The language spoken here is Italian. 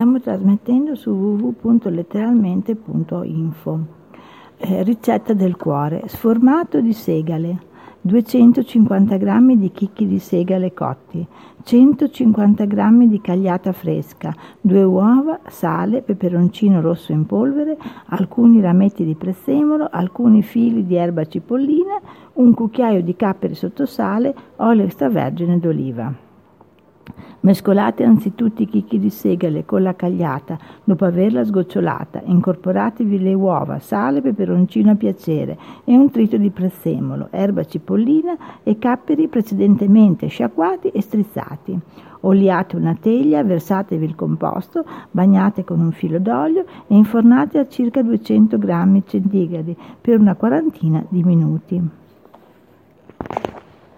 Stiamo trasmettendo su www.letteralmente.info. Eh, ricetta del cuore. Sformato di segale. 250 g di chicchi di segale cotti, 150 g di cagliata fresca, 2 uova, sale, peperoncino rosso in polvere, alcuni rametti di prezzemolo, alcuni fili di erba cipollina, un cucchiaio di capperi sotto sale, olio extravergine d'oliva. Mescolate anzitutto i chicchi di segale con la cagliata, dopo averla sgocciolata, incorporatevi le uova, sale, peperoncino a piacere e un trito di prezzemolo, erba cipollina e capperi precedentemente sciacquati e strizzati. Oliate una teglia, versatevi il composto, bagnate con un filo d'olio e infornate a circa 200 g centigradi per una quarantina di minuti.